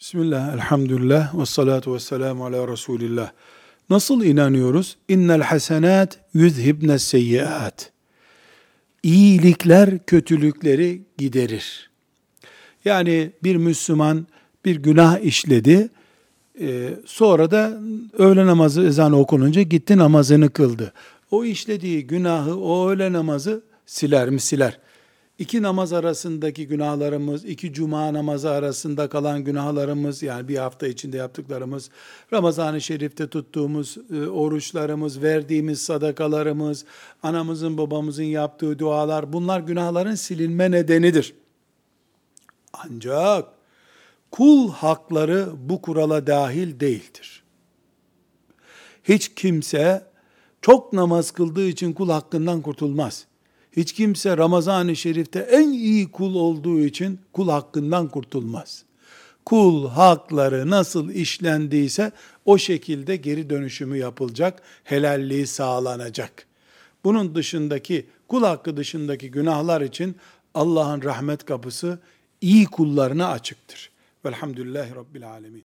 Bismillah, elhamdülillah, ve salatu ve selamu ala Resulillah. Nasıl inanıyoruz? İnnel hasenat yüzhibne seyyiat. İyilikler kötülükleri giderir. Yani bir Müslüman bir günah işledi, e, sonra da öğle namazı ezanı okununca gitti namazını kıldı. O işlediği günahı, o öğle namazı siler mi siler. İki namaz arasındaki günahlarımız, iki cuma namazı arasında kalan günahlarımız, yani bir hafta içinde yaptıklarımız, Ramazan-ı Şerif'te tuttuğumuz e, oruçlarımız, verdiğimiz sadakalarımız, anamızın babamızın yaptığı dualar, bunlar günahların silinme nedenidir. Ancak kul hakları bu kurala dahil değildir. Hiç kimse çok namaz kıldığı için kul hakkından kurtulmaz. Hiç kimse Ramazan-ı Şerif'te en iyi kul olduğu için kul hakkından kurtulmaz. Kul hakları nasıl işlendiyse o şekilde geri dönüşümü yapılacak, helalliği sağlanacak. Bunun dışındaki, kul hakkı dışındaki günahlar için Allah'ın rahmet kapısı iyi kullarına açıktır. Velhamdülillahi Rabbil Alemin.